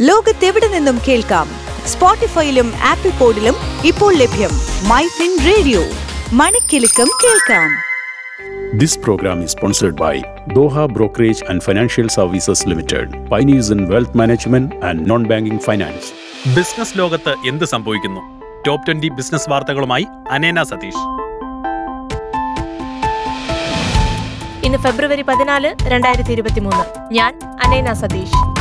ലോകത്തെവിടെ നിന്നും കേൾക്കാം? സ്പോട്ടിഫൈയിലും ആപ്പിൾ പോഡിലും ഇപ്പോൾ ലഭ്യം മൈ ഫിൻ റേഡിയോ. മണിക്കെലക്കം കേൾക്കാം. This program is sponsored by Doha Brokerage and Financial Services Limited, pioneers in wealth management and non-banking finance. Business ലോകത്ത് എന്ത് സംഭവിക്കുന്നു? ടോപ്പ് ട്വന്റി ബിസിനസ് വാർത്തകളുമായി അനേന സതീഷ്. ഇന്ന് ഫെബ്രുവരി പതിനാല് രണ്ടായിരത്തി ഇരുപത്തി മൂന്ന് ഞാൻ അനേന സതീഷ്.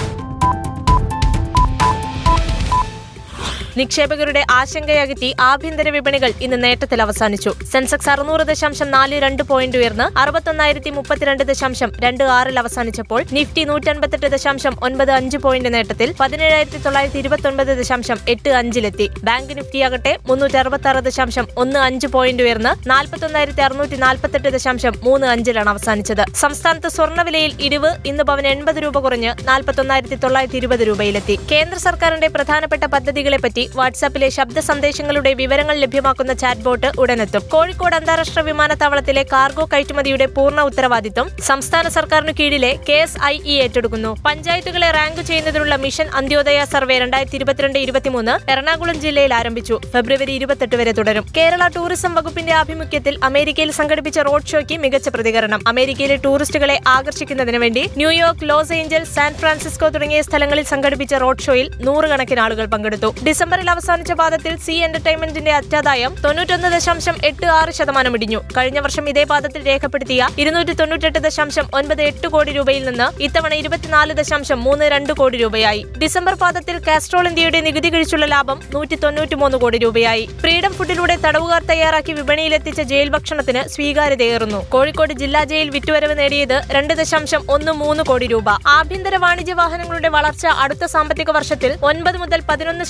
നിക്ഷേപകരുടെ ആശങ്കയകറ്റി ആഭ്യന്തര വിപണികൾ ഇന്ന് നേട്ടത്തിൽ അവസാനിച്ചു. സെൻസെക്സ് അറുന്നൂറ് ദശാംശം നാല് രണ്ട് പോയിന്റ് ഉയർന്ന് അറുപത്തൊന്നായിരത്തി മുപ്പത്തിരണ്ട് ദശാംശം രണ്ട് ആറിൽ അവസാനിച്ചപ്പോൾ നിഫ്റ്റി നൂറ്റൻപത്തെട്ട് ദശാംശം ഒൻപത് അഞ്ച് പോയിന്റ് നേട്ടത്തിൽ പതിനേഴായിരത്തി തൊള്ളായിരത്തി ഇരുപത്തൊൻപത് ദശാംശം എട്ട് അഞ്ചിലെത്തി. ബാങ്ക് നിഫ്റ്റിയാകട്ടെ മുന്നൂറ്റി അറുപത്തി ആറ് ദശാംശം ഒന്ന് അഞ്ച് പോയിന്റ് ഉയർന്ന് നാൽപ്പത്തൊന്നായിരത്തി അറുന്നൂറ്റി നാൽപ്പത്തെട്ട് ദശാംശം മൂന്ന് അഞ്ചിലാണ് അവസാനിച്ചത്. സംസ്ഥാനത്ത് സ്വർണവിലയിൽ ഇടിവ് ഇന്ന് പവൻ എൺപത് രൂപ കുറഞ്ഞ് നാൽപ്പത്തൊന്നായിരത്തി തൊള്ളായിരത്തി ഇരുപത് രൂപയിലെത്തി. കേന്ദ്ര സർക്കാരിന്റെ പ്രധാനപ്പെട്ട പദ്ധതികളെപ്പറ്റി വാട്സാപ്പിലെ ശബ്ദ സന്ദേശങ്ങളുടെ വിവരങ്ങൾ ലഭ്യമാക്കുന്ന ചാറ്റ് ബോട്ട് ഉടനെത്തും. കോഴിക്കോട് അന്താരാഷ്ട്ര വിമാനത്താവളത്തിലെ കാർഗോ കയറ്റുമതിയുടെ പൂർണ ഉത്തരവാദിത്വം സംസ്ഥാന സർക്കാരിനു കീഴിലെ കെ എസ് ഐ ഇ ഏറ്റെടുക്കുന്നു. പഞ്ചായത്തുകളെ റാങ്ക് ചെയ്യുന്നതിനുള്ള മിഷൻ അന്ത്യോദയ സർവേ രണ്ടായിരത്തി ഇരുപത്തിരണ്ട് ഇരുപത്തിമൂന്ന് എറണാകുളം ജില്ലയിൽ ആരംഭിച്ചു. ഫെബ്രുവരി ഇരുപത്തെട്ട് വരെ തുടരും. കേരള ടൂറിസം വകുപ്പിന്റെ ആഭിമുഖ്യത്തിൽ അമേരിക്കയിൽ സംഘടിപ്പിച്ച റോഡ് ഷോയ്ക്ക് മികച്ച പ്രതികരണം. അമേരിക്കയിലെ ടൂറിസ്റ്റുകളെ ആകർഷിക്കുന്നതിന് വേണ്ടി New York Los Angeles San Francisco തുടങ്ങിയ സ്ഥലങ്ങളിൽ സംഘടിപ്പിച്ച റോഡ് ഷോയിൽ നൂറുകണക്കിന് ആളുകൾ പങ്കെടുത്തു. ഡിസംബറിൽ അവസാനിച്ച പാദത്തിൽ സി എന്റർടൈൻമെന്റിന്റെ അറ്റാദായം തൊണ്ണൂറ്റൊന്ന് ദശാംശം എട്ട് ആറ് ശതമാനം ഇടിഞ്ഞു കഴിഞ്ഞ വർഷം ഇതേ പാദത്തിൽ രേഖപ്പെടുത്തിയ ഇരുന്നൂറ്റി തൊണ്ണൂറ്റെട്ട് ദശാംശം ഒൻപത് എട്ട് കോടി രൂപയിൽ നിന്ന് ഇത്തവണ ഇരുപത്തിനാല് ദശാംശം മൂന്ന് രണ്ട് കോടി രൂപയായി. ഡിസംബർ പാദത്തിൽ കാസ്ട്രോൾ ഇന്ത്യയുടെ നികുതി കിഴിച്ചുള്ള ലാഭം നൂറ്റി തൊണ്ണൂറ്റിമൂന്ന് കോടി രൂപയായി. ഫ്രീഡം ഫുഡിലൂടെ തടവുകാർ തയ്യാറാക്കി വിപണിയിലെത്തിച്ച ജയിൽ ഭക്ഷണത്തിന് സ്വീകാര്യതയേറുന്നു. കോഴിക്കോട് ജില്ലാ ജയിൽ വിറ്റുവരവ് നേടിയത് രണ്ട് ദശാംശം ഒന്ന് മൂന്ന് കോടി രൂപ. ആഭ്യന്തര വാണിജ്യ വാഹനങ്ങളുടെ വളർച്ച അടുത്ത സാമ്പത്തിക വർഷത്തിൽ ഒൻപത് മുതൽ പതിനൊന്ന്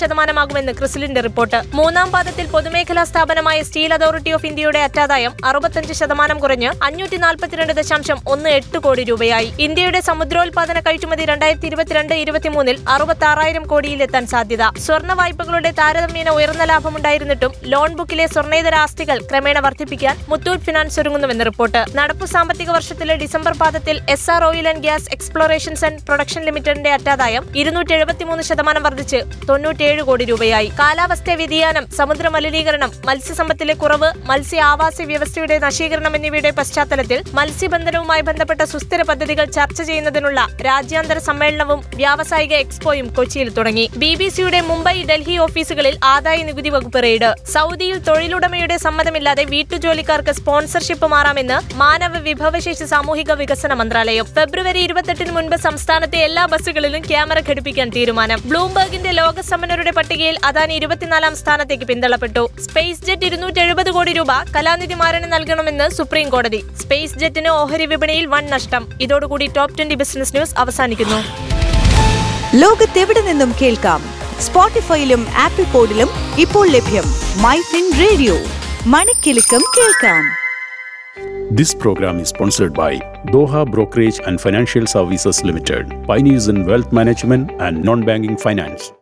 ശതമാനമാകുമെന്ന് ക്രിസിലിന്റെ റിപ്പോർട്ട്. മൂന്നാം പാദത്തിൽ പൊതുമേഖലാ സ്ഥാപനമായ സ്റ്റീൽ അതോറിറ്റി ഓഫ് ഇന്ത്യയുടെ അറ്റാദായം അറുപത്തഞ്ച് ശതമാനം കുറഞ്ഞ് അഞ്ഞൂറ്റി നാൽപ്പത്തിരണ്ട് ദശാംശം ഒന്ന് എട്ട് കോടി രൂപയായി. ഇന്ത്യയുടെ സമുദ്രോൽപാദന കയറ്റുമതി രണ്ടായിരത്തി ഇരുപത്തിരണ്ട് ഇരുപത്തിമൂന്നിൽ അറുപത്തി ആറായിരം കോടിയിലെത്താൻ സാധ്യത. സ്വർണ വായ്പകളുടെ താരതമ്യേന ഉയർന്ന ലാഭമുണ്ടായിരുന്നിട്ടും ലോൺ ബുക്കിലെ സ്വർണേതര ആസ്തികൾ ക്രമേണ വർദ്ധിപ്പിക്കാൻ മുത്തൂറ്റ് ഫിനാൻസ് ഒരുങ്ങുന്നുവെന്ന് റിപ്പോർട്ട്. നടപ്പു സാമ്പത്തിക വർഷത്തിലെ ഡിസംബർ പാദത്തിൽ S R oil and gas explorations and production ലിമിറ്റഡിന്റെ അറ്റാദായം ഇരുന്നൂറ്റി എഴുപത്തിമൂന്ന് ശതമാനം വർദ്ധിച്ച് തൊണ്ണൂറ്റിയേഴ് കോടി രൂപയായി. കാലാവസ്ഥ വ്യതിയാനം സമുദ്ര മലിനീകരണം മത്സ്യസമ്പത്തിലെ കുറവ് മത്സ്യ ആവാസ വ്യവസ്ഥയുടെ നശീകരണം എന്നിവയുടെ പശ്ചാത്തലത്തിൽ മത്സ്യബന്ധനവുമായി ബന്ധപ്പെട്ട സുസ്ഥിര പദ്ധതികൾ ചർച്ച ചെയ്യുന്നതിനുള്ള രാജ്യാന്തര സമ്മേളനവും വ്യാവസായിക എക്സ്പോയും കൊച്ചിയിൽ തുടങ്ങി. ബി ബി സിയുടെ മുംബൈ ഡൽഹി ഓഫീസുകളിൽ ആദായ നികുതി വകുപ്പ് റെയ്ഡ്. സൗദിയിൽ തൊഴിലുടമയുടെ സമ്മതമില്ലാതെ വീട്ടുജോലിക്കാർക്ക് സ്പോൺസർഷിപ്പ് മാറാമെന്ന് മാനവ വിഭവശേഷി സാമൂഹിക വികസന മന്ത്രാലയം. ഫെബ്രുവരി ഇരുപത്തെട്ടിന് മുൻപ് സംസ്ഥാനത്തെ എല്ലാ ബസ്സുകളിലും ക്യാമറ ഘടിപ്പിക്കാൻ തീരുമാനം. ബ്ലൂംബർഗിന്റെ ലോകസമ്പന്നരുടെ പട്ടികയിൽ അദാനി ഇരുപത്തിനാലാം സ്ഥാനത്തേക്ക് പിന്തള്ളപ്പെട്ടു. സ്പേസ് ജെറ്റ് ഇരുന്നൂറ്റി എഴുപത് കോടി രൂപ കലാനിധി മാരന് നൽകണമെന്ന് സുപ്രീം കോടതി. സ്പേസ് ജെറ്റിന് ഓഹരി വിപണിയിൽ വൻ നഷ്ടം. ഇതോടുകൂടി ടോപ് ട്വന്റി ബിസിനസ് ന്യൂസ് അവസാനിക്കുന്നു. ലോകത്തെവിടെ നിന്നും കേൾക്കാം? സ്പോട്ടിഫൈയിലും ആപ്പിൾ പോഡിലും ഇപ്പോൾ ലഭ്യം മൈ ഫിൻ റേഡിയോ. മണിക്കെലക്കം കേൾക്കാം. This program is sponsored by Doha Brokerage and Financial Services Limited, pioneers in wealth management and non-banking finance.